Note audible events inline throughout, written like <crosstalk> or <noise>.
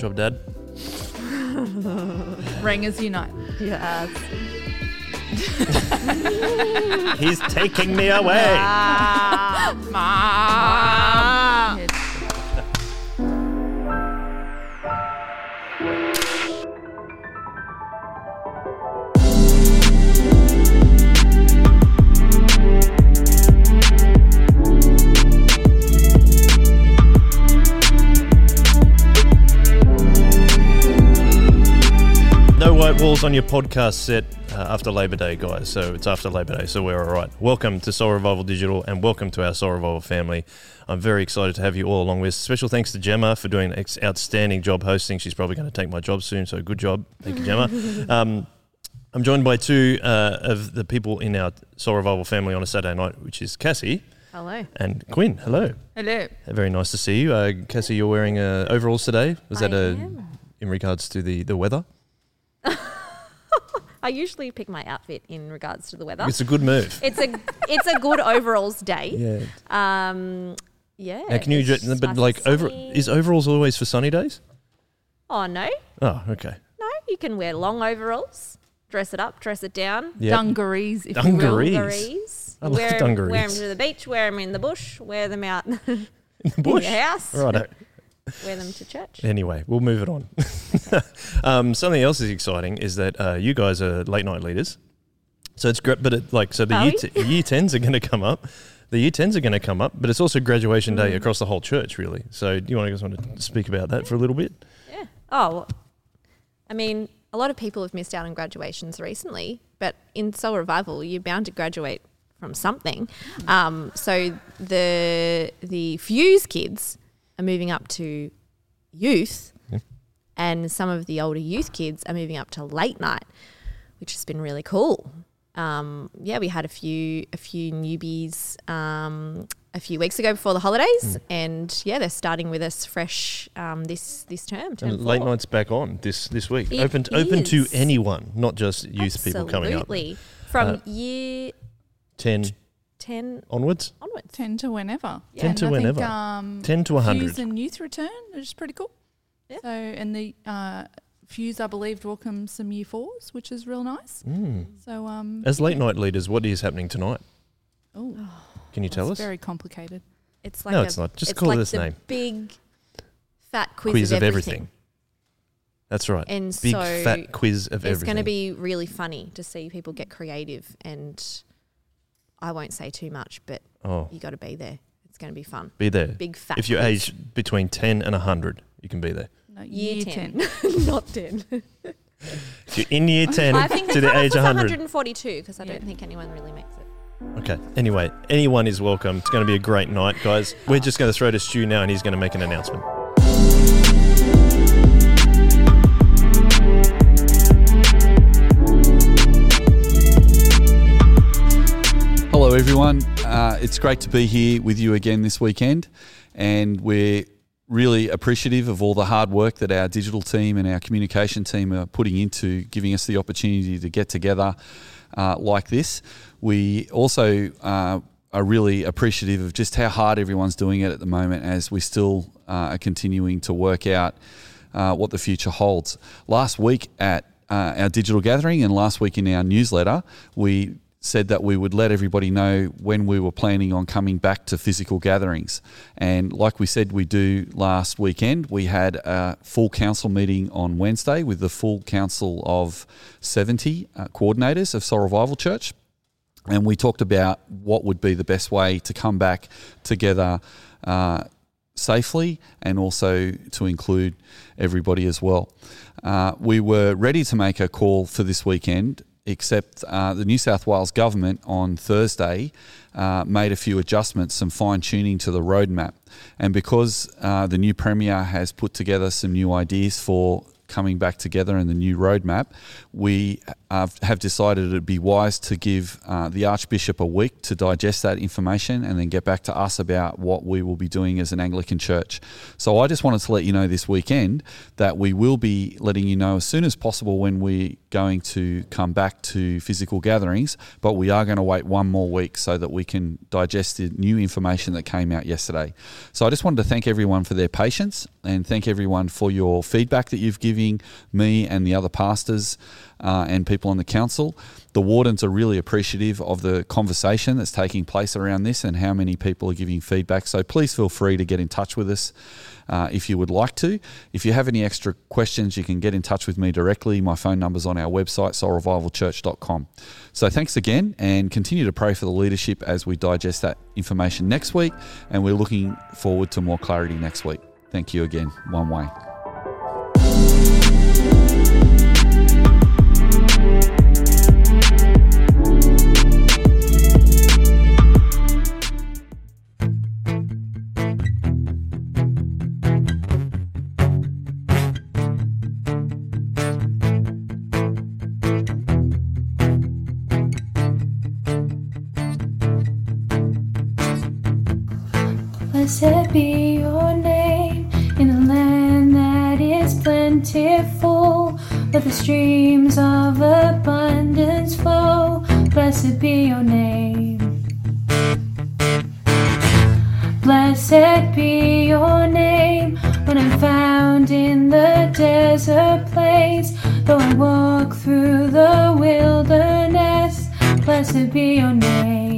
Job, Dad. <laughs> Rangers unite. Yes. <laughs> He's taking me away. <laughs> Mom. No walls on your podcast set uh, after Labor Day, guys. So it's after Labor Day, so we're all right. Welcome to Soul Revival Digital and welcome to our Soul Revival family. I'm very excited to have you all along with. Special thanks to Gemma for doing an ex- outstanding job hosting. She's probably going to take my job soon, so good job. Thank you, Gemma. <laughs> Um, I'm joined by two uh, of the people in our Soul Revival family on a Saturday night, which is Cassie Hello. and Quinn. Hello. Hello. Very nice to see you. Uh, Cassie, you're wearing uh, overalls today. Was that I a, am. in regards to the, the weather? <laughs> I usually pick my outfit in regards to the weather. It's a good move. It's a it's a good overalls day. <laughs> Yeah. Um, yeah. Now, can you, it's ju- nice but and like, over sunny. is overalls always for sunny days? Oh no, Oh, okay. no. You can wear long overalls, dress it up, dress it down. Yeah. Dungarees, if you will. Dungarees. Dungarees. I love wear, dungarees. Wear them to the beach. Wear them in the bush. Wear them out in <laughs> In the bush. your house. Right. Wear them to church. Anyway, we'll move it on. <laughs> um, something else is exciting is that uh, you guys are late night leaders. So it's great, but it, like so the year, t- year tens are going to come up. The year tens are going to come up, but it's also graduation day Mm. across the whole church, really. So do you want to guys want to speak about that for a little bit? Yeah. Oh, well, I mean, a lot of people have missed out on graduations recently, but in Soul Revival, you're bound to graduate from something. Um, so the the Fuse kids are moving up to youth, Yeah. and some of the older youth kids are moving up to late night, which has been really cool. Um, yeah, we had a few a few newbies um, a few weeks ago before the holidays, and yeah, they're starting with us fresh um, this this term. term And late four. nights back on this this week. It open open to anyone, not just youth people coming up. Absolutely. From Uh, year Ten ten onwards, onwards. 10 to whenever. Yeah. 10 to I whenever. Think, um, ten to hundred. Fuse and youth return, which is pretty cool. Yeah. So, and the uh, Fuse, I believe, welcome some year fours, which is real nice. Mm. So, um, As late night leaders, what is happening tonight? oh, Can you tell it's us? very complicated. It's like no, a, it's not. Just it's call like it this the name. Big fat quiz, Quiz, of, everything. That's right. And Big so fat quiz of it's everything. It's going to be really funny to see people get creative. And I won't say too much, but Oh, you got to be there. It's going to be fun. be there. Big fat. If you're quiz. aged between 10 and 100, you can be there. No, year, year, 10, <laughs> not 10. If you're in year <laughs> 10 I think to the the age was 100. 142 because I Yeah. don't think anyone really makes it. Okay. Anyway, anyone is welcome. It's going to be a great night, guys. We're just going to throw to Stu now and he's going to make an announcement. Hello, everyone. Uh, it's great to be here with you again this weekend, and we're really appreciative of all the hard work that our digital team and our communication team are putting into giving us the opportunity to get together uh, like this. We also uh, are really appreciative of just how hard everyone's doing it at the moment as we still uh, are continuing to work out uh, what the future holds. Last week at uh, our digital gathering and last week in our newsletter, we said that we would let everybody know when we were planning on coming back to physical gatherings. And like we said we do last weekend, we had a full council meeting on Wednesday with the full council of 70 uh, coordinators of Soul Revival Church and we talked about what would be the best way to come back together uh, safely and also to include everybody as well. Uh, we were ready to make a call for this weekend, except uh, the New South Wales government on Thursday uh, made a few adjustments, some fine tuning to the roadmap. And because uh, the new Premier has put together some new ideas for coming back together and the new roadmap, we have decided it'd be wise to give uh, the Archbishop a week to digest that information and then get back to us about what we will be doing as an Anglican church. So I just wanted to let you know this weekend that we will be letting you know as soon as possible when we're going to come back to physical gatherings, but we are going to wait one more week so that we can digest the new information that came out yesterday. So I just wanted to thank everyone for their patience and thank everyone for your feedback that you've given me and the other pastors uh, and people on the council. The wardens are really appreciative of the conversation that's taking place around this and how many people are giving feedback. So please feel free to get in touch with us uh, if you would like to. If you have any extra questions, you can get in touch with me directly. My phone number's on our website, soulrevivalchurch.com. So thanks again and continue to pray for the leadership as we digest that information next week. And we're looking forward to more clarity next week. Thank you again. One way. Blessed Blessed be your name. Blessed be your name when I'm found in the desert place. Though I walk through the wilderness, blessed be your name.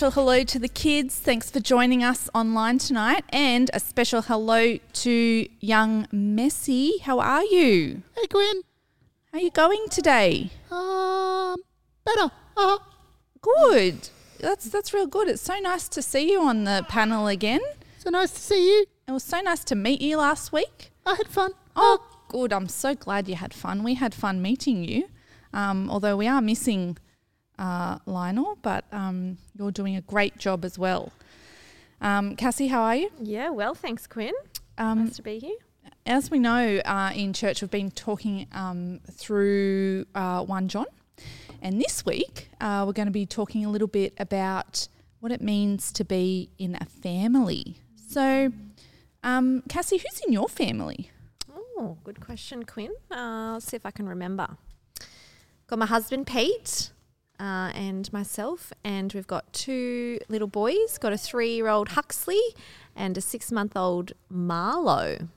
Special hello to the kids. Thanks for joining us online tonight, and a special hello to young Messi. How are you? Hey, Gwen. How are you going today? Um, better. Uh, Good. That's that's real good. It's so nice to see you on the panel again. so nice to see you. It was so nice to meet you last week. I had fun. Oh, good. I'm so glad you had fun. We had fun meeting you. Um, although we are missing uh, Lionel, but um, you're doing a great job as well. Um, Cassie, how are you? Yeah, well, thanks, Quinn. Um, Nice to be here. as we know uh, in church, we've been talking um, through uh, 1 John. And this week, uh, we're going to be talking a little bit about what it means to be in a family. So, um, Cassie, who's in your family? Oh, good question, Quinn. Uh, let's see if I can remember. Got my husband, Pete, uh, and myself, and we've got two little boys. Got a three-year-old Huxley and a six-month-old Marlowe.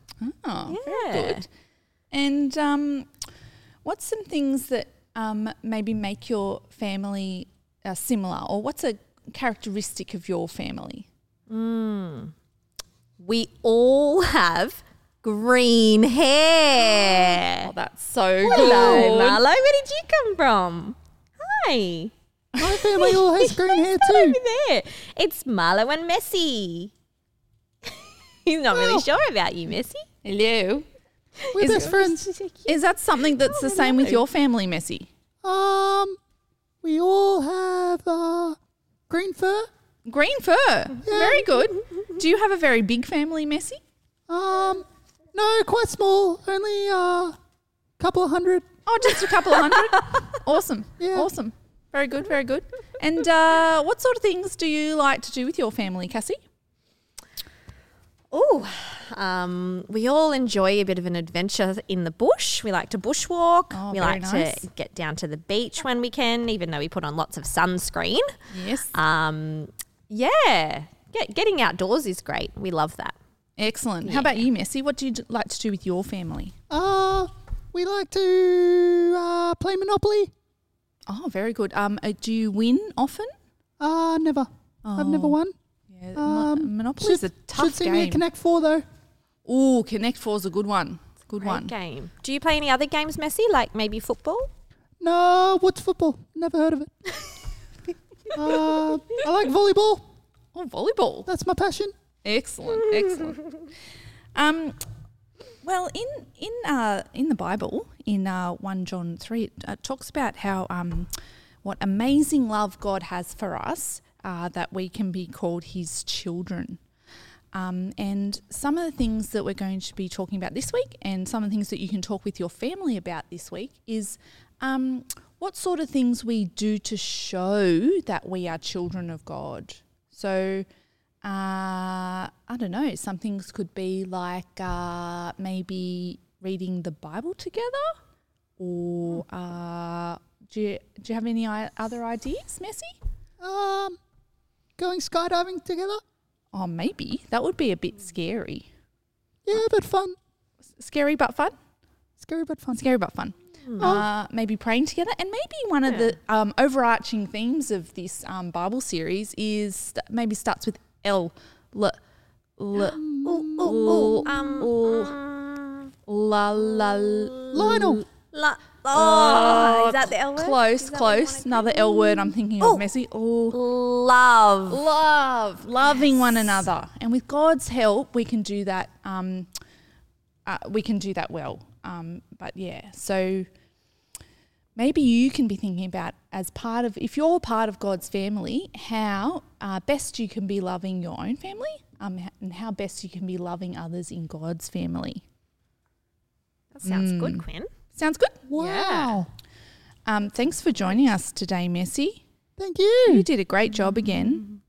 Oh, Yeah. very good. And um, what's some things that um, maybe make your family uh, similar, or what's a characteristic of your family? We all have green hair. Oh, that's so Hello, good. Marlowe. Where did you come from? Hi. My family all has green hair Over <laughs> too. there. It's Marlowe and Messi. <laughs> He's not really Oh. sure about you, Messi. Hello. We're Is best friends. Is that something that's the same with your family, Messi? Um, we all have uh green fur. Green fur. Very good. Do you have a very big family, Messi? Um, no, quite small. Only uh, couple of hundred. Oh, just a couple of hundred. <laughs> awesome. Yeah. Awesome. Very good. Very good. And uh, what sort of things do you like to do with your family, Cassie? Oh, um, we all enjoy a bit of an adventure in the bush. We like to bushwalk. Oh, we very like nice. to get down to the beach when we can, even though we put on lots of sunscreen. Yes. Um, yeah, get, getting outdoors is great. We love that. Excellent. How about you, Messi? What do you d- like to do with your family? Uh, we like to uh play Monopoly. Oh, very good. Um, uh, do you win often? Uh, never. I've never Oh, won. Yeah, Um, Monopoly is a Should tough see me at game. Connect Four though. Ooh, Connect Four is a good one. It's a good Great one. game. Do you play any other games, Messi? Like maybe football? No, what's football? Never heard of it. <laughs> uh, I like volleyball. Oh, volleyball. That's my passion. Excellent, excellent. <laughs> Um, well, in in uh, in the Bible, in uh, one John three, it uh, talks about how um, what amazing love God has for us, uh, that we can be called His children. Um, and some of the things that we're going to be talking about this week, and some of the things that you can talk with your family about this week, is um, what sort of things we do to show that we are children of God. So, uh, I don't know. Some things could be like uh, maybe reading the Bible together, or uh, do you do you have any i- other ideas, Messi? Um, going skydiving together. Oh, maybe that would be a bit scary. Yeah, but fun. Scary but fun. Scary but fun. Scary but fun. Uh, maybe praying together, and maybe one of the um, overarching themes of this um, Bible series is st- maybe starts with L. L. L. Um, La la. Lionel. la- oh, is that the L word? Close, Is that what you close. Another L word I'm thinking of, Messi. Oh. Love. Love, loving one another, and with God's help, we can do that. Um, uh, we can do that well. Um, but yeah, so maybe you can be thinking about as part of if you're part of God's family, how uh, best you can be loving your own family, um, and how best you can be loving others in God's family. That sounds Mm. good, Quinn. Sounds good. Wow. Um, thanks for joining us today, Messi. Thank You you. did a great job again.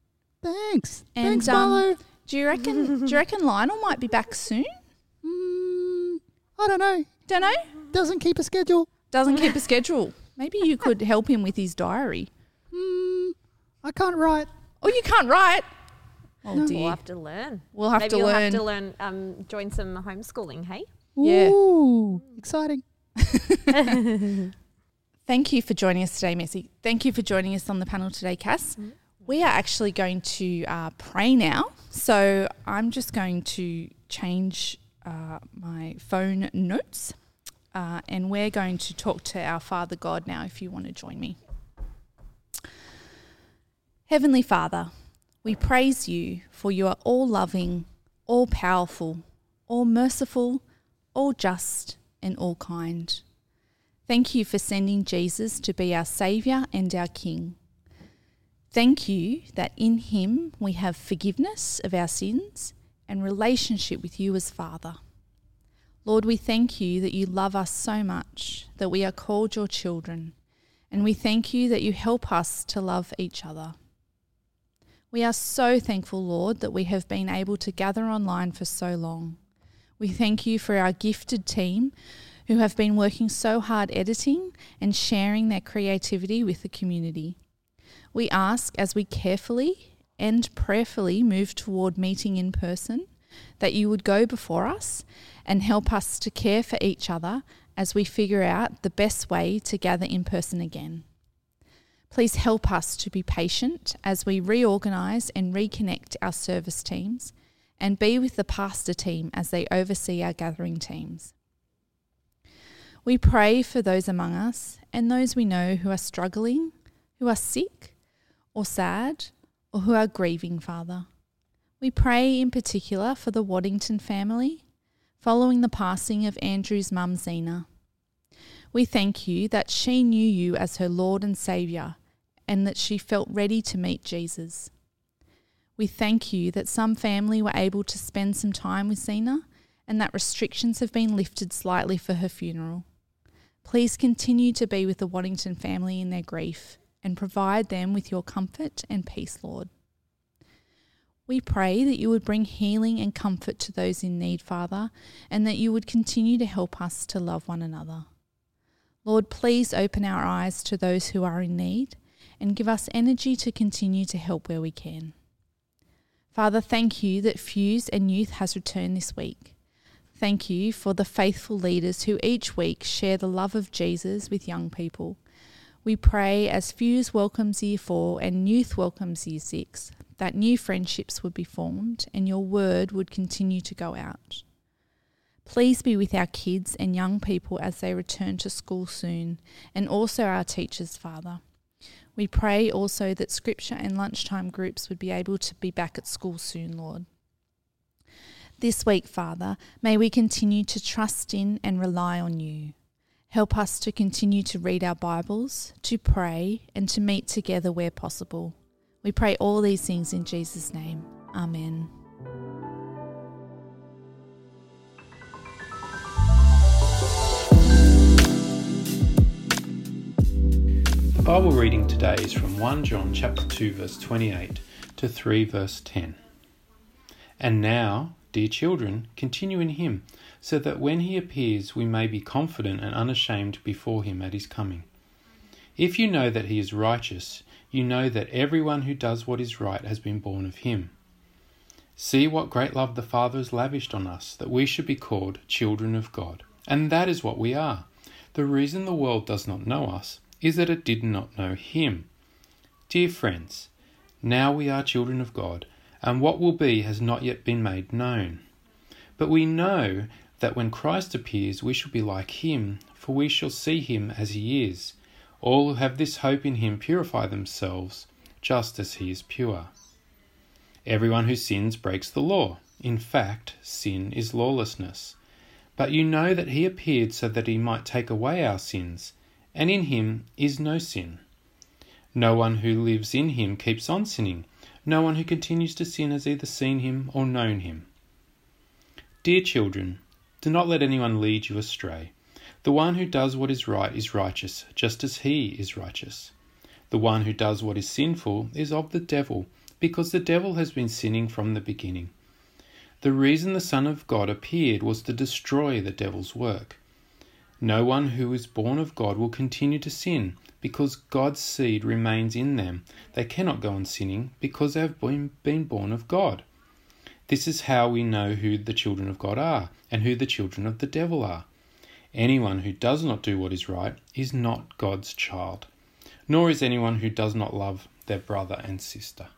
Thanks. And, Thanks, um, Do you reckon? <laughs> do you reckon Lionel might be back soon? Mm, I don't know. Don't know. Doesn't keep a schedule. Doesn't keep <laughs> a schedule. Maybe you could help him with his diary. Mm, I can't write. Oh, you can't write. Oh No. dear. We'll have to learn. We'll have Maybe to you'll learn. have to learn. Um, join some homeschooling. Hey. Yeah. Ooh, exciting. <laughs> Thank you for joining us today, Messi. Thank you for joining us on the panel today, Cass. We are actually going to uh, pray now. So I'm just going to change uh, my phone notes uh, and we're going to talk to our Father God now if you want to join me. Heavenly Father, we praise you for you are all loving, all powerful, all merciful, all just, and all kind. Thank you for sending Jesus to be our Saviour and our King. Thank you that in Him we have forgiveness of our sins and relationship with you as Father. Lord, we thank you that you love us so much, that we are called your children, and we thank you that you help us to love each other. We are so thankful, Lord, that we have been able to gather online for so long. We thank you for our gifted team who have been working so hard editing and sharing their creativity with the community. We ask as we carefully and prayerfully move toward meeting in person that you would go before us and help us to care for each other as we figure out the best way to gather in person again. Please help us to be patient as we reorganise and reconnect our service teams and be with the pastor team as they oversee our gathering teams. We pray for those among us and those we know who are struggling, who are sick or sad, or who are grieving, Father. We pray in particular for the Waddington family following the passing of Andrew's mum, Zena. We thank you that she knew you as her Lord and Saviour and that she felt ready to meet Jesus. We thank you that some family were able to spend some time with Zena and that restrictions have been lifted slightly for her funeral. Please continue to be with the Waddington family in their grief and provide them with your comfort and peace, Lord. We pray that you would bring healing and comfort to those in need, Father, and that you would continue to help us to love one another. Lord, please open our eyes to those who are in need and give us energy to continue to help where we can. Father, thank you that Fuse and Youth has returned this week. Thank you for the faithful leaders who each week share the love of Jesus with young people. We pray as Fuse welcomes Year 4 and Youth welcomes Year 6 that new friendships would be formed and your word would continue to go out. Please be with our kids and young people as they return to school soon, and also our teachers, Father. We pray also that scripture and lunchtime groups would be able to be back at school soon, Lord. This week, Father, may we continue to trust in and rely on you. Help us to continue to read our Bibles, to pray, and to meet together where possible. We pray all these things in Jesus' name. Amen. The Bible reading today is from 1 John chapter 2 verse 28 to 3 verse 10. And now, dear children, continue in him, so that when he appears we may be confident and unashamed before him at his coming. If you know that he is righteous, you know that everyone who does what is right has been born of him. See what great love the Father has lavished on us, that we should be called children of God. And that is what we are. The reason the world does not know us is that it did not know him. Dear friends, now we are children of God, and what will be has not yet been made known. But we know that when Christ appears, we shall be like him, for we shall see him as he is. All who have this hope in him purify themselves, just as he is pure. Everyone who sins breaks the law. In fact, sin is lawlessness. But you know that he appeared so that he might take away our sins, and in him is no sin. No one who lives in him keeps on sinning. No one who continues to sin has either seen him or known him. Dear children, do not let anyone lead you astray. The one who does what is right is righteous, just as he is righteous. The one who does what is sinful is of the devil, because the devil has been sinning from the beginning. The reason the Son of God appeared was to destroy the devil's work. No one who is born of God will continue to sin, because God's seed remains in them. They cannot go on sinning, because they have been, been born of God. This is how we know who the children of God are, and who the children of the devil are. Anyone who does not do what is right is not God's child, nor is anyone who does not love their brother and sister.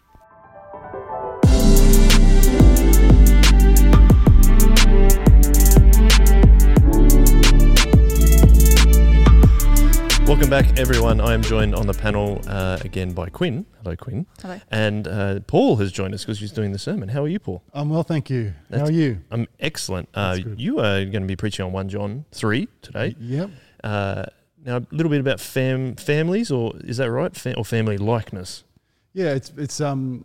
Welcome back, everyone. I am joined on the panel uh, again by Quinn. Hello, Quinn. Hello. And uh, Paul has joined us because he's doing the sermon. How are you, Paul? I'm well, thank you. How are you? I'm excellent. Uh, you are going to be preaching on 1 John 3 today. Yep. Uh, now, a little bit about fam- families, or is that right? Fa- or family likeness? Yeah, it's it's um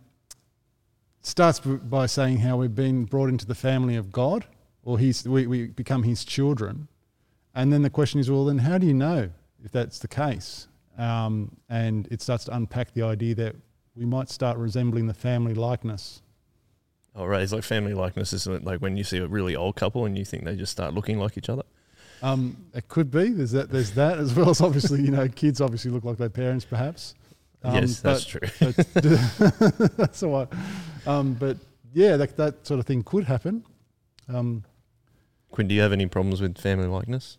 starts by saying how we've been brought into the family of God, or he's we, we become His children, and then the question is, well, then how do you know if that's the case? Um, and it starts to unpack the idea that we might start resembling the family likeness. Oh, right. It's like family likeness is like when you see a really old couple and you think they just start looking like each other. Um, it could be. There's that. There's that as well <laughs> as obviously, you know, kids obviously look like their parents, perhaps. Um, yes, that's true. <laughs> that's all right. Um, but yeah, that, that sort of thing could happen. Um, Quinn, do you have any problems with family likeness?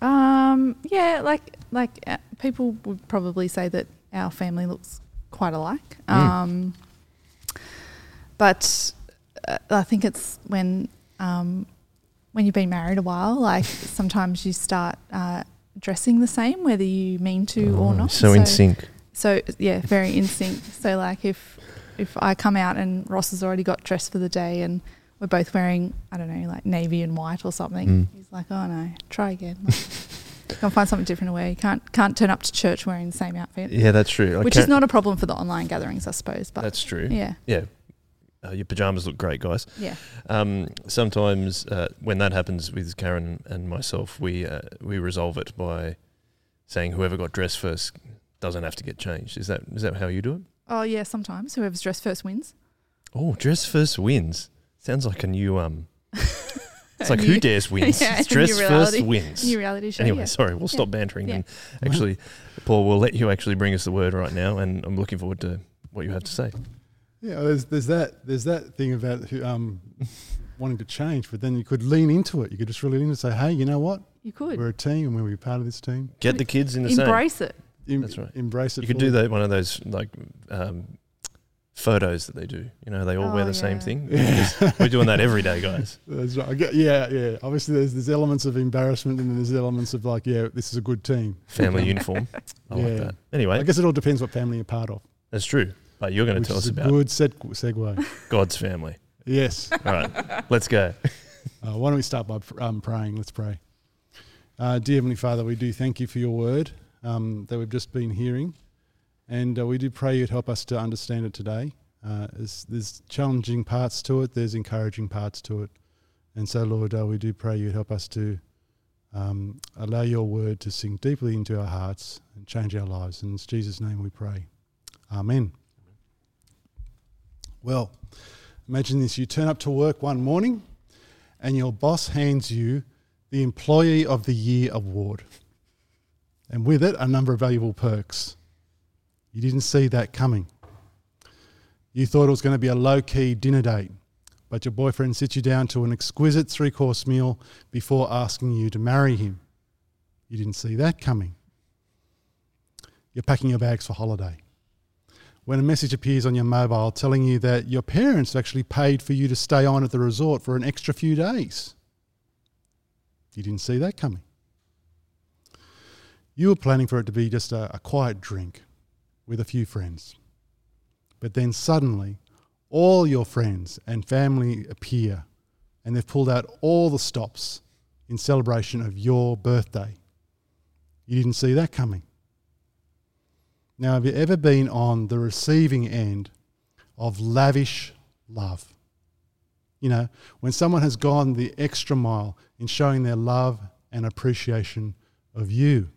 Um, yeah, like like uh, people would probably say that our family looks quite alike. Mm. Um, but uh, I think it's when um, when you've been married a while, like sometimes you start uh, dressing the same, whether you mean to or Oh, not. So, in sync. So yeah, very in sync. So like if if I come out and Ross has already got dressed for the day and we're both wearing I don't know like navy and white or something, Mm. he's like, oh no, try again. Like, Go find something different to wear. You can't can't turn up to church wearing the same outfit, Yeah, that's true. I which is can't- not a problem for the online gatherings, I suppose. But That's true. yeah, Yeah. Uh, your pajamas look great, guys. yeah, Um, sometimes uh, when that happens with Karen and myself, we uh, we resolve it by saying whoever got dressed first doesn't have to get changed. Is that is that how you do it? oh yeah. Sometimes whoever's dressed first wins. Oh, dress first wins. Sounds like a new um. <laughs> It's like who dares <laughs> wins. Yeah, It's a new dress first reality- wins. New reality show. Anyway, yeah. sorry, we'll stop bantering. Yeah. And actually, Paul, we'll let you actually bring us the word right now, and I'm looking forward to what you have to say. yeah, there's there's that there's that thing about who, um, wanting to change, but then you could lean into it. You could just really lean into and say, hey, you know what? You could We're a team, and we're part of this team. Get the kids in the same. embrace it. Em- That's right. Embrace it. You could fully. do that one of those like um, photos that they do. You know, they all wear Oh, the same thing. <laughs> Yeah. We're doing that every day, guys. <laughs> That's right. Get, yeah, yeah. Obviously, there's there's elements of embarrassment, and there's elements of like, yeah, this is a good team. Family <laughs> uniform. I like Yeah. that. Anyway, I guess it all depends what family you're part of. that's true. But you're going to tell is us a about good seg- segue. God's family. yes. All right, let's go. Uh, why don't we start by pr- um, praying? Let's pray. Uh, dear Heavenly Father, we do thank you for your word um, that we've just been hearing. And uh, we do pray you'd help us to understand it today. Uh, there's, challenging parts to it, there's encouraging parts to it. And so, Lord, uh, we do pray you'd help us to um, allow your word to sink deeply into our hearts and change our lives. In Jesus' name we pray. Amen. Well, imagine this you turn up to work one morning and your boss hands you the Employee of the Year award. And with it, a number of valuable perks. You didn't see that coming. You thought it was going to be a low key dinner date, but your boyfriend sits you down to an exquisite three course meal before asking you to marry him. You didn't see that coming. You're packing your bags for holiday. When a message appears on your mobile telling you that your parents actually paid for you to stay on at the resort for an extra few days. You didn't see that coming. You were planning for it to be just a, a quiet drink with a few friends. But then suddenly, all your friends and family appear and they've pulled out all the stops in celebration of your birthday. You didn't see that coming. Now, have you ever been on the receiving end of lavish love? You know, when someone has gone the extra mile in showing their love and appreciation of you.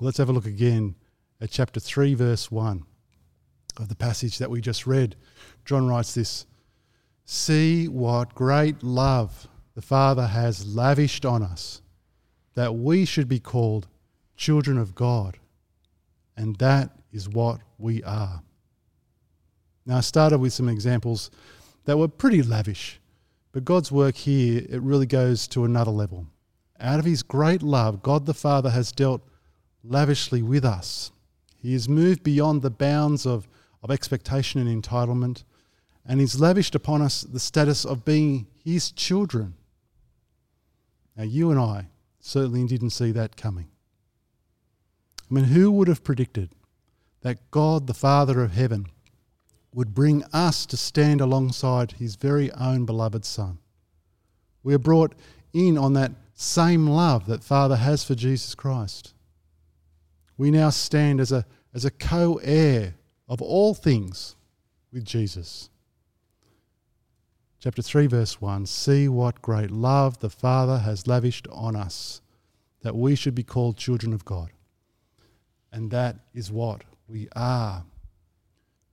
Well, let's have a look again at chapter 3, verse 1 of the passage that we just read. John writes this See what great love the Father has lavished on us, that we should be called children of God. And that is what we are. Now, I started with some examples that were pretty lavish, but God's work here, it really goes to another level. Out of his great love, God the Father has dealt lavishly with us. He has moved beyond the bounds of, of expectation and entitlement, and he's lavished upon us the status of being his children. Now, you and I certainly didn't see that coming. I mean, who would have predicted that God, the Father of heaven, would bring us to stand alongside his very own beloved Son? We are brought in on that same love that Father has for Jesus Christ. We now stand as a, as a co heir of all things with Jesus. Chapter 3, verse 1 See what great love the Father has lavished on us, that we should be called children of God. And that is what we are.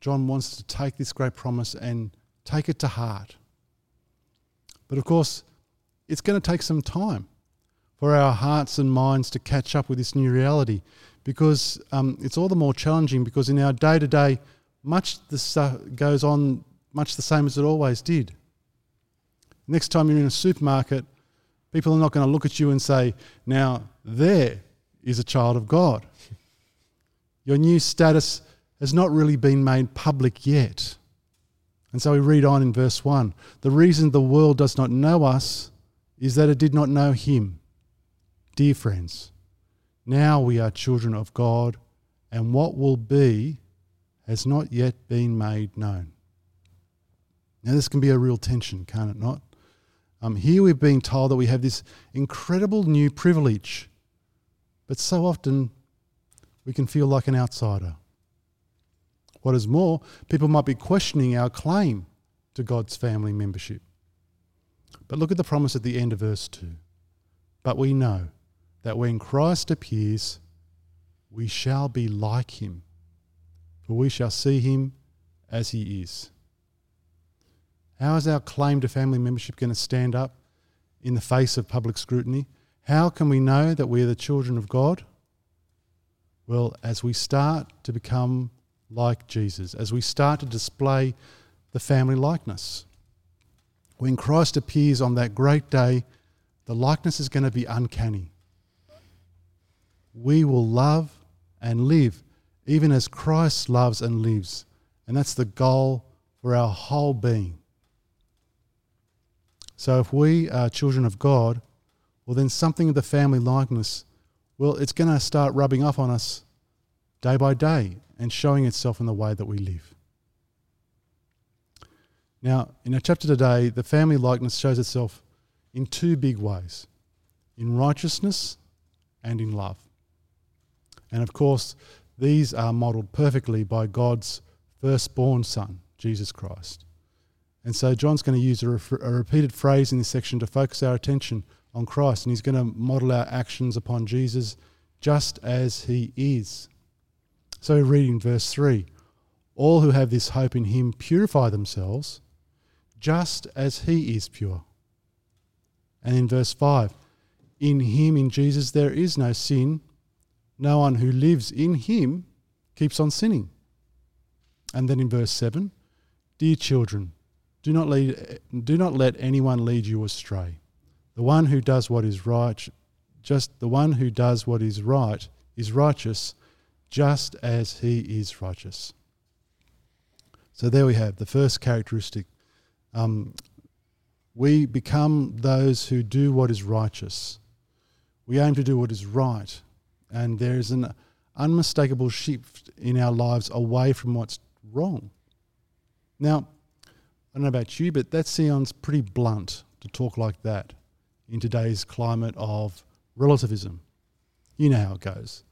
John wants to take this great promise and take it to heart. But of course, it's going to take some time for our hearts and minds to catch up with this new reality because um, it's all the more challenging because in our day to day, much the stuff goes on much the same as it always did. Next time you're in a supermarket, people are not going to look at you and say, Now, there is a child of God. Your new status has not really been made public yet. And so we read on in verse 1 The reason the world does not know us is that it did not know him. Dear friends, now we are children of God, and what will be has not yet been made known. Now, this can be a real tension, can't it not? Um, here we've been told that we have this incredible new privilege, but so often we can feel like an outsider. What is more, people might be questioning our claim to God's family membership. But look at the promise at the end of verse 2. But we know that when Christ appears, we shall be like him, for we shall see him as he is. How is our claim to family membership going to stand up in the face of public scrutiny? How can we know that we are the children of God? Well, as we start to become like Jesus, as we start to display the family likeness. When Christ appears on that great day, the likeness is going to be uncanny. We will love and live even as Christ loves and lives. And that's the goal for our whole being. So if we are children of God, well, then something of the family likeness, well, it's going to start rubbing off on us day by day and showing itself in the way that we live. Now, in our chapter today, the family likeness shows itself in two big ways in righteousness and in love. And of course, these are modeled perfectly by God's firstborn Son, Jesus Christ. And so John's going to use a, ref- a, repeated phrase in this section to focus our attention on Christ. And he's going to model our actions upon Jesus just as he is. So we read in verse 3 All who have this hope in him purify themselves just as he is pure. And in verse 5 In him, in Jesus, there is no sin. No one who lives in him keeps on sinning. And then in verse 7 Dear children, do not, lead, do not let anyone lead you astray. The one who does what is right, just the one who does what is right, is righteous, just as he is righteous. So there we have the first characteristic. Um, we become those who do what is righteous. We aim to do what is right. And there is an unmistakable shift in our lives away from what's wrong. Now, I don't know about you, but that sounds pretty blunt to talk like that in today's climate of relativism. You know how it goes.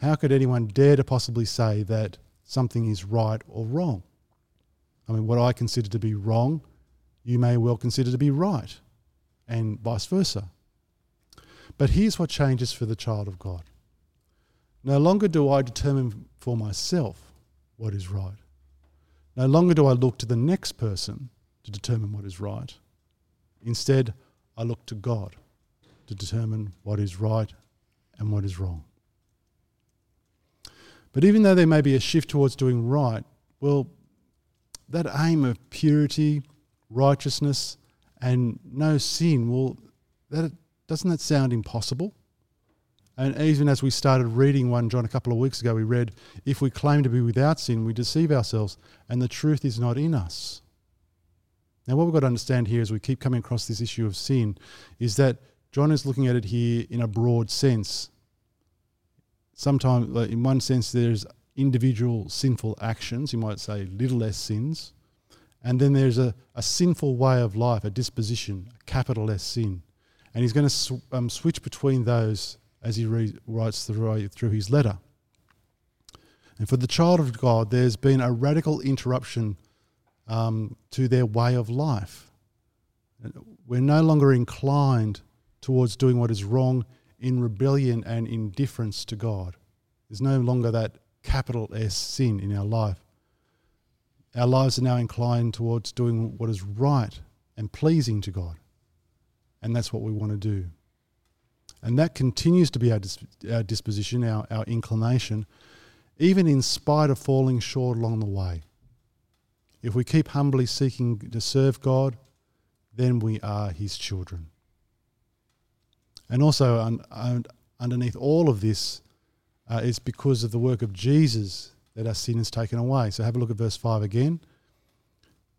How could anyone dare to possibly say that something is right or wrong? I mean, what I consider to be wrong, you may well consider to be right, and vice versa. But here's what changes for the child of God. No longer do I determine for myself what is right. No longer do I look to the next person to determine what is right. Instead, I look to God. to determine what is right and what is wrong. But even though there may be a shift towards doing right, well, that aim of purity, righteousness, and no sin, well, that doesn't that sound impossible? And even as we started reading 1 John a couple of weeks ago, we read, If we claim to be without sin, we deceive ourselves, and the truth is not in us. Now, what we've got to understand here as we keep coming across this issue of sin is that John is looking at it here in a broad sense. Sometimes, in one sense, there's individual sinful actions, you might say little s sins, and then there's a, a sinful way of life, a disposition, a capital S sin. And he's going to sw- um, switch between those as he re- writes through, his letter. And for the child of God, there's been a radical interruption um, to their way of life. We're no longer inclined towards doing what is wrong in rebellion and indifference to God. There's no longer that capital S sin in our life. Our lives are now inclined towards doing what is right and pleasing to God. And that's what we want to do. And that continues to be our, our disposition, our, our inclination, even in spite of falling short along the way. If we keep humbly seeking to serve God, then we are His children. And also, un- un- underneath all of this, uh, is because of the work of Jesus that our sin is taken away. So have a look at verse 5 again.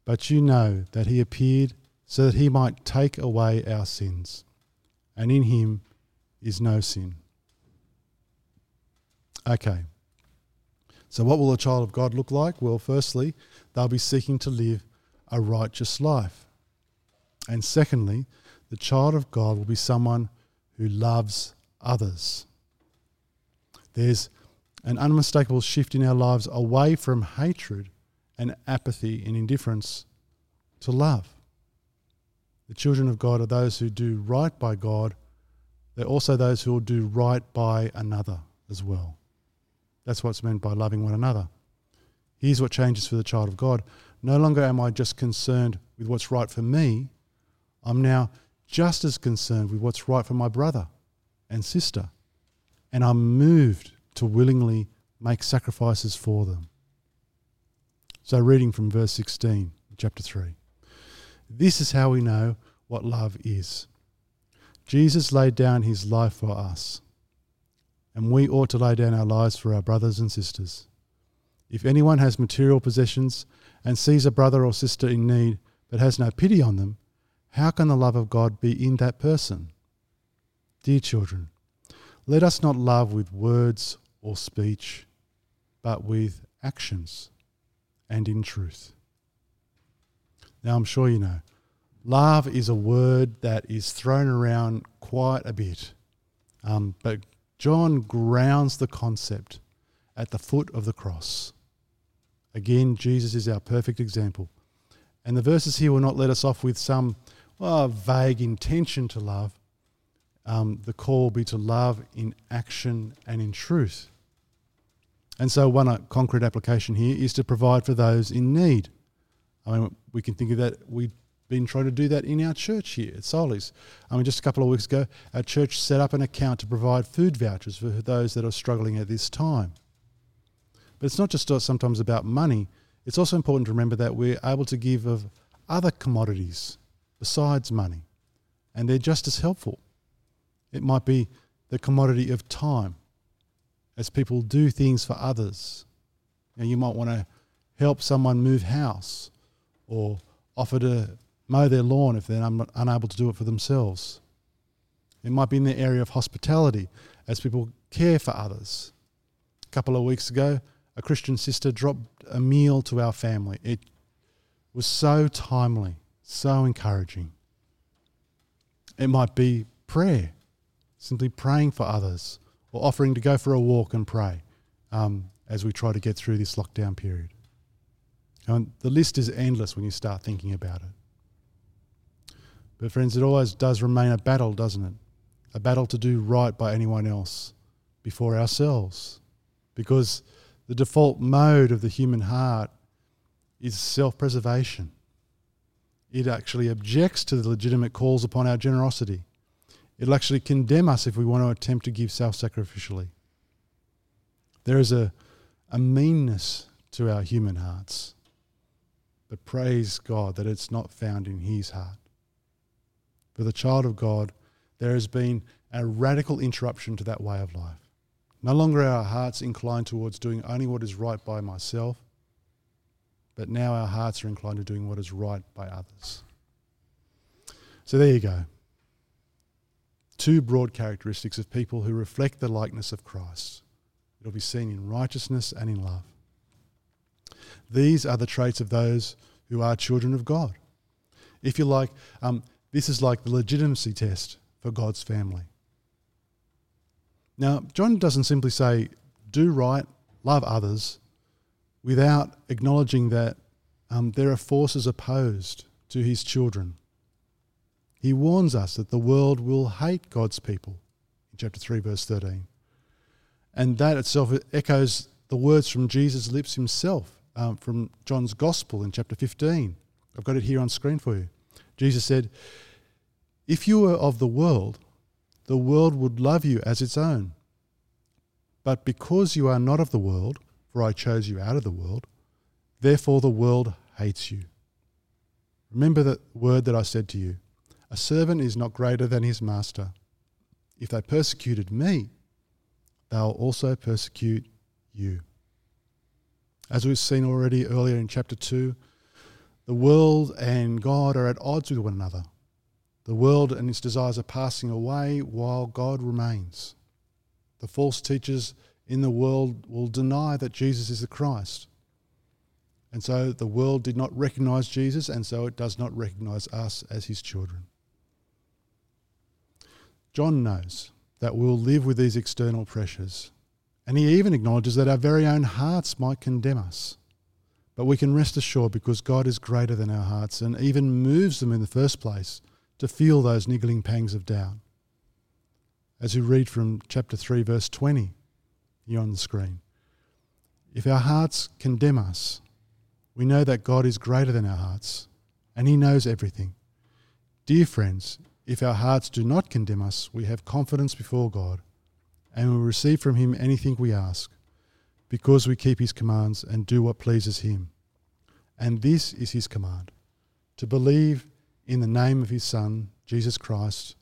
But you know that He appeared so that He might take away our sins, and in Him is no sin. Okay. So, what will a child of God look like? Well, firstly, they'll be seeking to live a righteous life. And secondly, the child of God will be someone who loves others. There's an unmistakable shift in our lives away from hatred and apathy and indifference to love. The children of God are those who do right by God. They're also those who will do right by another as well. That's what's meant by loving one another. Here's what changes for the child of God. No longer am I just concerned with what's right for me, I'm now just as concerned with what's right for my brother and sister. And I'm moved to willingly make sacrifices for them. So, reading from verse 16, chapter 3. This is how we know what love is. Jesus laid down his life for us, and we ought to lay down our lives for our brothers and sisters. If anyone has material possessions and sees a brother or sister in need but has no pity on them, how can the love of God be in that person? Dear children, let us not love with words or speech, but with actions and in truth. Now, I'm sure you know, love is a word that is thrown around quite a bit. Um, but John grounds the concept at the foot of the cross. Again, Jesus is our perfect example. And the verses here will not let us off with some well, vague intention to love. Um, the call will be to love in action and in truth. And so, one uh, concrete application here is to provide for those in need. I mean, we can think of that. We've been trying to do that in our church here at Solis. I mean, just a couple of weeks ago, our church set up an account to provide food vouchers for those that are struggling at this time. But it's not just uh, sometimes about money, it's also important to remember that we're able to give of other commodities besides money, and they're just as helpful. It might be the commodity of time as people do things for others. Now, you might want to help someone move house or offer to mow their lawn if they're un- unable to do it for themselves. It might be in the area of hospitality as people care for others. A couple of weeks ago, a Christian sister dropped a meal to our family. It was so timely, so encouraging. It might be prayer, simply praying for others or offering to go for a walk and pray um, as we try to get through this lockdown period. And the list is endless when you start thinking about it. But, friends, it always does remain a battle, doesn't it? A battle to do right by anyone else before ourselves. Because the default mode of the human heart is self preservation. It actually objects to the legitimate calls upon our generosity. It'll actually condemn us if we want to attempt to give self sacrificially. There is a, a meanness to our human hearts, but praise God that it's not found in His heart. For the child of God, there has been a radical interruption to that way of life. No longer are our hearts inclined towards doing only what is right by myself, but now our hearts are inclined to doing what is right by others. So there you go. Two broad characteristics of people who reflect the likeness of Christ. It'll be seen in righteousness and in love. These are the traits of those who are children of God. If you like, um, this is like the legitimacy test for God's family. Now, John doesn't simply say, do right, love others, without acknowledging that um, there are forces opposed to his children. He warns us that the world will hate God's people in chapter 3, verse 13. And that itself echoes the words from Jesus' lips himself um, from John's Gospel in chapter 15. I've got it here on screen for you. Jesus said, If you were of the world, the world would love you as its own. But because you are not of the world, for I chose you out of the world, therefore the world hates you. Remember the word that I said to you A servant is not greater than his master. If they persecuted me, they'll also persecute you. As we've seen already earlier in chapter 2, the world and God are at odds with one another. The world and its desires are passing away while God remains. The false teachers in the world will deny that Jesus is the Christ. And so the world did not recognize Jesus, and so it does not recognize us as his children. John knows that we'll live with these external pressures, and he even acknowledges that our very own hearts might condemn us. But we can rest assured because God is greater than our hearts and even moves them in the first place to feel those niggling pangs of doubt. As we read from chapter 3, verse 20, here on the screen. If our hearts condemn us, we know that God is greater than our hearts and He knows everything. Dear friends, if our hearts do not condemn us, we have confidence before God and we receive from Him anything we ask because we keep His commands and do what pleases Him. And this is His command to believe in the name of His Son, Jesus Christ,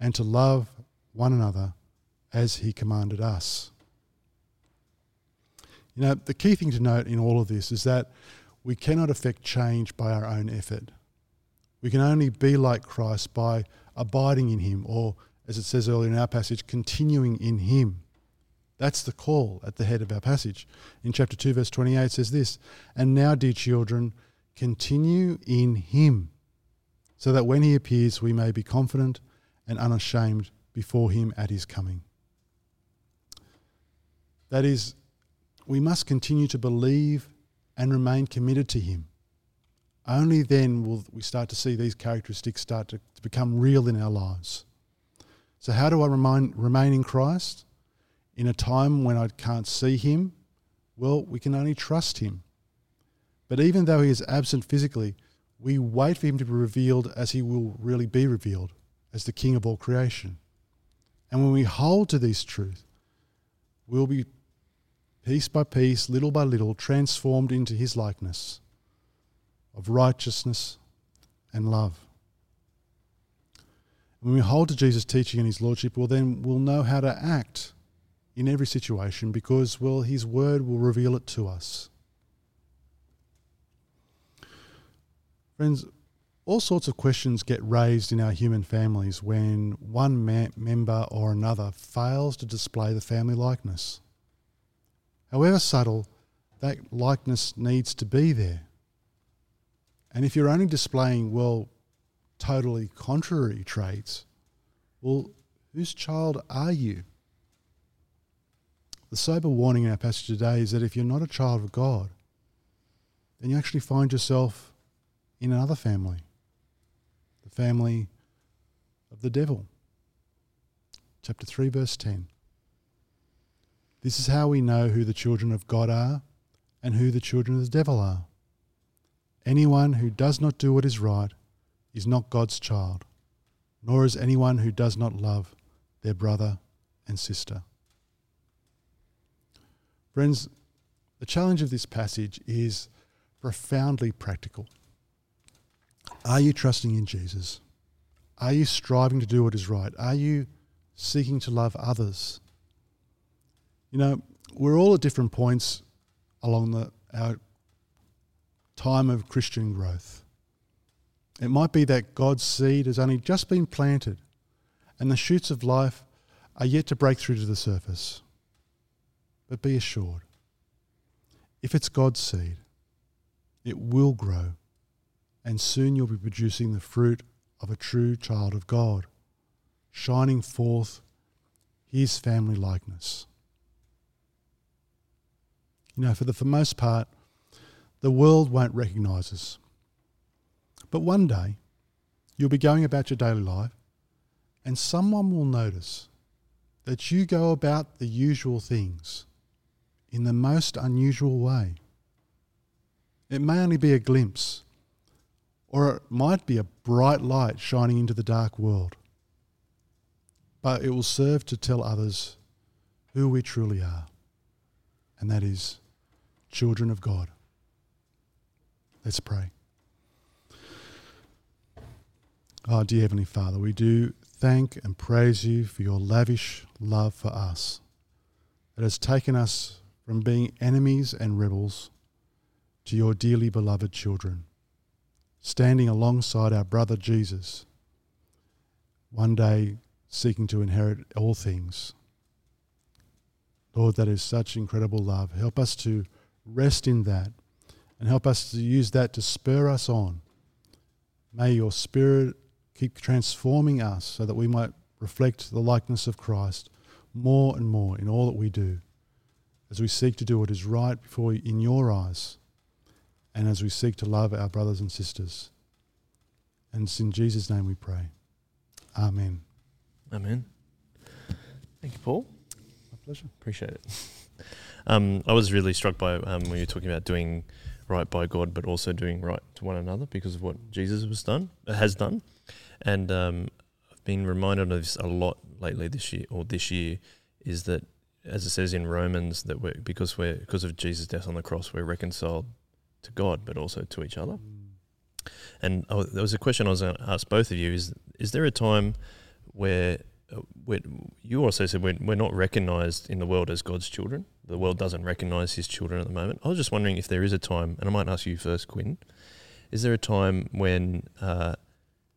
and to love one another as He commanded us. You know, the key thing to note in all of this is that we cannot affect change by our own effort. We can only be like Christ by abiding in Him, or as it says earlier in our passage, continuing in Him. That's the call at the head of our passage. In chapter 2, verse 28, it says this And now, dear children, continue in Him, so that when He appears, we may be confident and unashamed before Him at His coming. That is, we must continue to believe and remain committed to Him. Only then will we start to see these characteristics start to, to become real in our lives. So, how do I remain, remain in Christ? In a time when I can't see Him, well, we can only trust Him. But even though He is absent physically, we wait for Him to be revealed as He will really be revealed, as the King of all creation. And when we hold to this truth, we'll be piece by piece, little by little, transformed into his likeness of righteousness and love. When we hold to Jesus' teaching and his lordship, well, then we'll know how to act in every situation because, well, his word will reveal it to us. Friends, all sorts of questions get raised in our human families when one ma- member or another fails to display the family likeness. However subtle, that likeness needs to be there. And if you're only displaying, well, totally contrary traits, well, whose child are you? The sober warning in our passage today is that if you're not a child of God, then you actually find yourself in another family, the family of the devil. Chapter 3, verse 10. This is how we know who the children of God are and who the children of the devil are. Anyone who does not do what is right is not God's child, nor is anyone who does not love their brother and sister. Friends, the challenge of this passage is profoundly practical. Are you trusting in Jesus? Are you striving to do what is right? Are you seeking to love others? You know, we're all at different points along the, our time of Christian growth. It might be that God's seed has only just been planted and the shoots of life are yet to break through to the surface. But be assured, if it's God's seed, it will grow, and soon you'll be producing the fruit of a true child of God, shining forth his family likeness. You know, for the for most part, the world won't recognize us. But one day, you'll be going about your daily life, and someone will notice that you go about the usual things in the most unusual way. It may only be a glimpse, or it might be a bright light shining into the dark world. But it will serve to tell others who we truly are, and that is children of God. Let's pray. Oh, dear Heavenly Father, we do thank and praise you for your lavish love for us that has taken us from being enemies and rebels to your dearly beloved children, standing alongside our brother Jesus, one day seeking to inherit all things. Lord, that is such incredible love. Help us to rest in that and help us to use that to spur us on. May your Spirit keep transforming us so that we might reflect the likeness of Christ more and more in all that we do as we seek to do what is right before in your eyes and as we seek to love our brothers and sisters. And it's in Jesus' name we pray. Amen. Amen. Thank you, Paul. My pleasure. Appreciate it. Um, I was really struck by um, when you were talking about doing right by God, but also doing right to one another because of what Jesus was done has done, and um, I've been reminded of this a lot lately this year or this year is that as it says in Romans that we're because we're because of Jesus' death on the cross we're reconciled to God, but also to each other. And was- there was a question I was going to ask both of you: is is there a time where, uh, where you also said we're, we're not recognised in the world as God's children? The world doesn't recognise His children at the moment. I was just wondering if there is a time, and I might ask you first, Quinn. Is there a time when uh,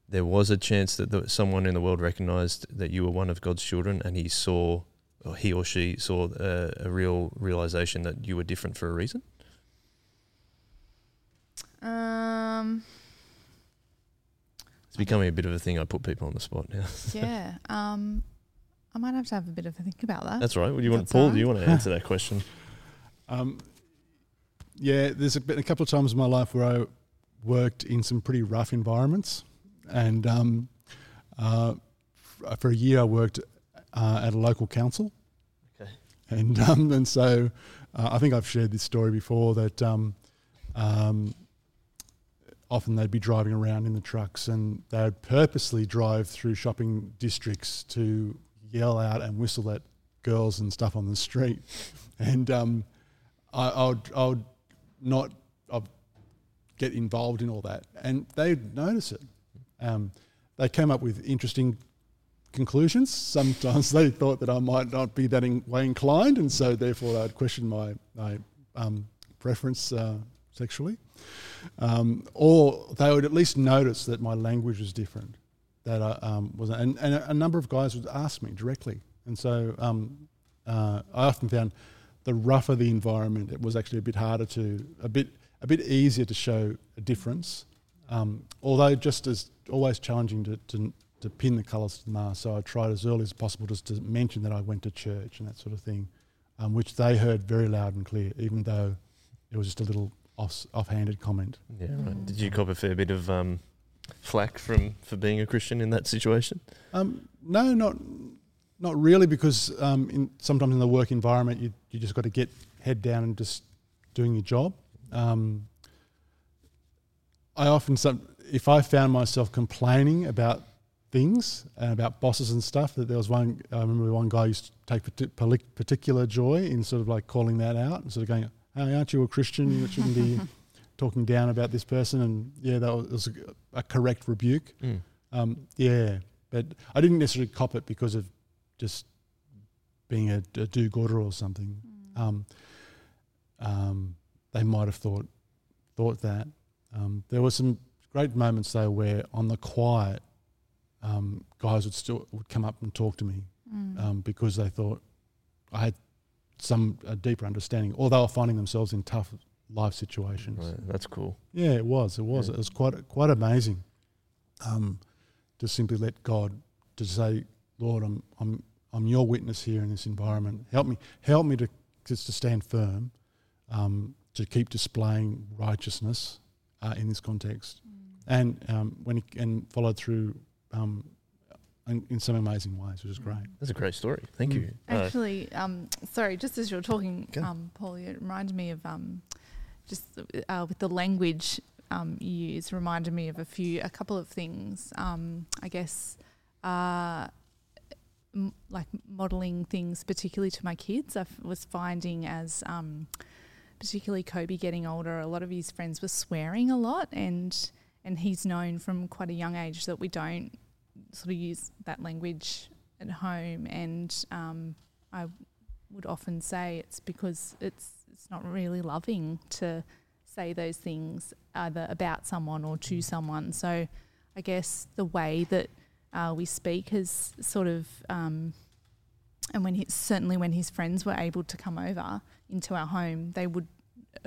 there was a chance that the, someone in the world recognised that you were one of God's children, and he saw, or he or she saw a, a real realization that you were different for a reason? Um, It's becoming a bit of a thing. I put people on the spot now. <laughs> yeah. Um, I might have to have a bit of a think about that. That's all right. Well, you want That's Paul? all Do you want to answer that question? Um, yeah, there's a, been a couple of times in my life where I worked in some pretty rough environments, and um, uh, f- for a year I worked uh, at a local council. Okay. And um, and so uh, I think I've shared this story before that um, um, often they'd be driving around in the trucks and they'd purposely drive through shopping districts to yell out and whistle at girls and stuff on the street. <laughs> And um, I, I would, I would not I'd get involved in all that, and they'd notice it. Um, they came up with interesting conclusions. Sometimes they thought that I might not be that in, way inclined, and so therefore I'd question my my um, preference uh, sexually. Um, or they would at least notice that my language was different. That I um, was, and, and a, number of guys would ask me directly, and so um, uh, I often found the rougher the environment, it was actually a bit harder to, a bit a bit easier to show a difference. Um, although just as always challenging to, to to pin the colours to the mast. So I tried as early as possible just to mention that I went to church and that sort of thing, um, which they heard very loud and clear, even though it was just a little off, offhanded comment. Yeah, right. Did you cop a fair bit of um, flack from for being a Christian in that situation? Um, no, not not really, because um, in, sometimes in the work environment, you you just got to get head down and just doing your job. Um, I often, some, if I found myself complaining about things and about bosses and stuff. That there was one. I remember one guy used to take particular joy in sort of like calling that out and sort of going, "Hey, aren't you a Christian? You shouldn't be <laughs> talking down about this person." And yeah, that was, was a, a correct rebuke. Mm. Um, yeah, but I didn't necessarily cop it because of just being a, a do-gooder or something. Um, um, they might have thought thought that. Um, there were some great moments though where on the quiet, um, guys would still would come up and talk to me Mm. um, because they thought I had some a deeper understanding, or they were finding themselves in tough life situations. Right, that's cool. Yeah, it was. It was. Yeah. It was quite quite amazing. Um, to simply let God to say, Lord, I'm I'm I'm your witness here in this environment. Help me help me to just to stand firm, um, to keep displaying righteousness uh, in this context, and um, when he, and followed through um, in, in some amazing ways, which is great. That's a great story. Thank Mm. you. Uh, Actually, um, sorry, just as you were talking, Go. um, Paul, it reminded me of um, just uh, with the language um, you use, reminded me of a few, a couple of things. Um, I guess, uh, m- like modeling things, particularly to my kids. I f- was finding as, um, particularly Kobe getting older, a lot of his friends were swearing a lot, and and he's known from quite a young age that we don't sort of use that language at home, and um, I would often say it's because it's it's not really loving to say those things either about someone or to someone. So I guess the way that uh, we speak has sort of um, and when he, certainly when his friends were able to come over into our home, they would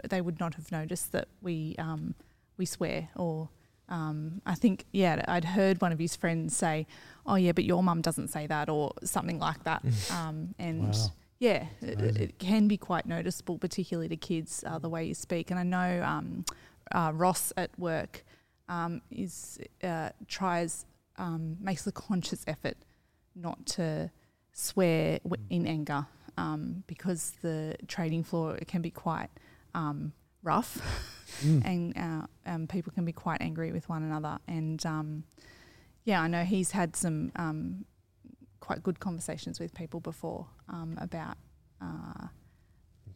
they would not have noticed that we um, we swear or um, I think yeah I'd heard one of his friends say, "Oh yeah, but your mum doesn't say that" or something like that, um, and Wow. yeah, it, it can be quite noticeable, particularly to kids, uh, the way you speak. And I know um, uh, Ross at work um, is uh, tries um, makes a conscious effort not to swear w- in anger um, because the trading floor it can be quite rough <laughs> and uh, um, people can be quite angry with one another. And um, yeah, I know he's had some um, quite good conversations with people before um, about. Uh,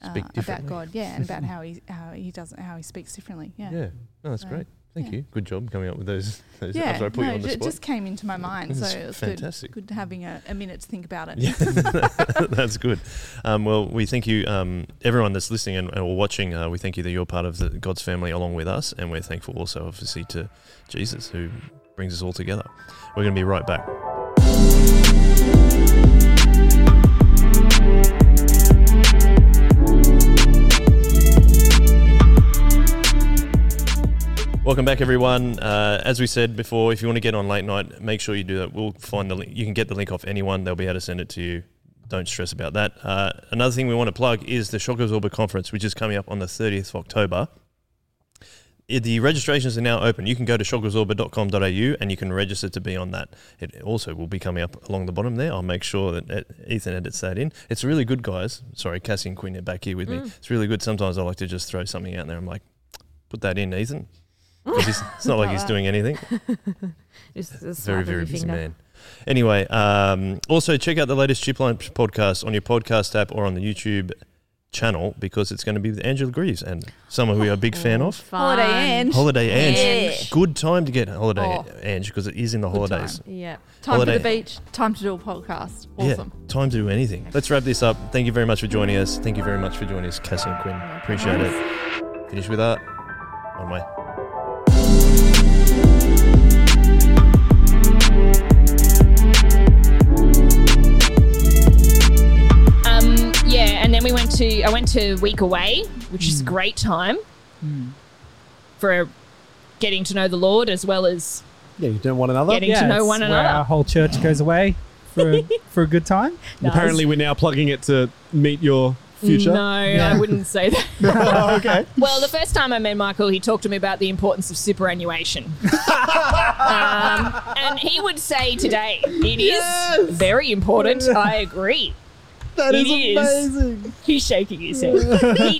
uh, about. God, yeah, and about <laughs> how he how he does how he speaks differently, yeah. Yeah, no, that's So, great. Thank yeah. you. Good job coming up with those. those Yeah, I put no, you on the it spot. just came into my mind, so it was fantastic. good, good having a, a minute to think about it. Yeah, <laughs> that's good. Um, well, we thank you, um, everyone that's listening and, or watching. Uh, we thank you that you're part of the God's family along with us, and we're thankful also, obviously, to Jesus who brings us all together. We're going to be right back. Welcome back, everyone. Uh, as we said before, if you want to get on late night, make sure you do that. We'll find the link. You can get the link off anyone; they'll be able to send it to you. Don't stress about that. Uh, another thing we want to plug is the Shock Absorber conference, which is coming up on the 30th of October. The registrations are now open. You can go to shockabsorber.com.au and you can register to be on that. It also will be coming up along the bottom there. I'll make sure that Ethan edits that in. It's really good, guys. Sorry, Cassie and Quinn are back here with me. It's really good. Sometimes I like to just throw something out there. I'm like, put that in, Ethan. He's- it's not like he's doing anything. <laughs> Just a Very, very busy finger. man. Anyway, um, also check out the latest Chipline podcast on your podcast app or on the YouTube channel because it's going to be with Angela Greaves and someone who we are a big fan Oh, of. Holiday. Ange. Holiday Ange. Ange. Good time to get Holiday Oh. Ange because it is in the holidays. Yeah. Time Holiday- for the beach. Time to do a podcast. Awesome. Yeah, time to do anything. Let's wrap this up. Thank you very much for joining us. Thank you very much for joining us, Cassie and Quinn. Appreciate it. Finish with that. On way. Went to I went to week away, which is a great time for getting to know the Lord as well as Yeah, you don't know one another. Getting to know one another. Our whole church goes away for a, <laughs> for a good time. Nice. Apparently, we're now plugging it to meet your future. No, I wouldn't say that. <laughs> okay. Well, the first time I met Michael, he talked to me about the importance of superannuation. <laughs> um, and he would say today, it is very important. I agree. That is is. amazing. He's shaking his head. he <laughs>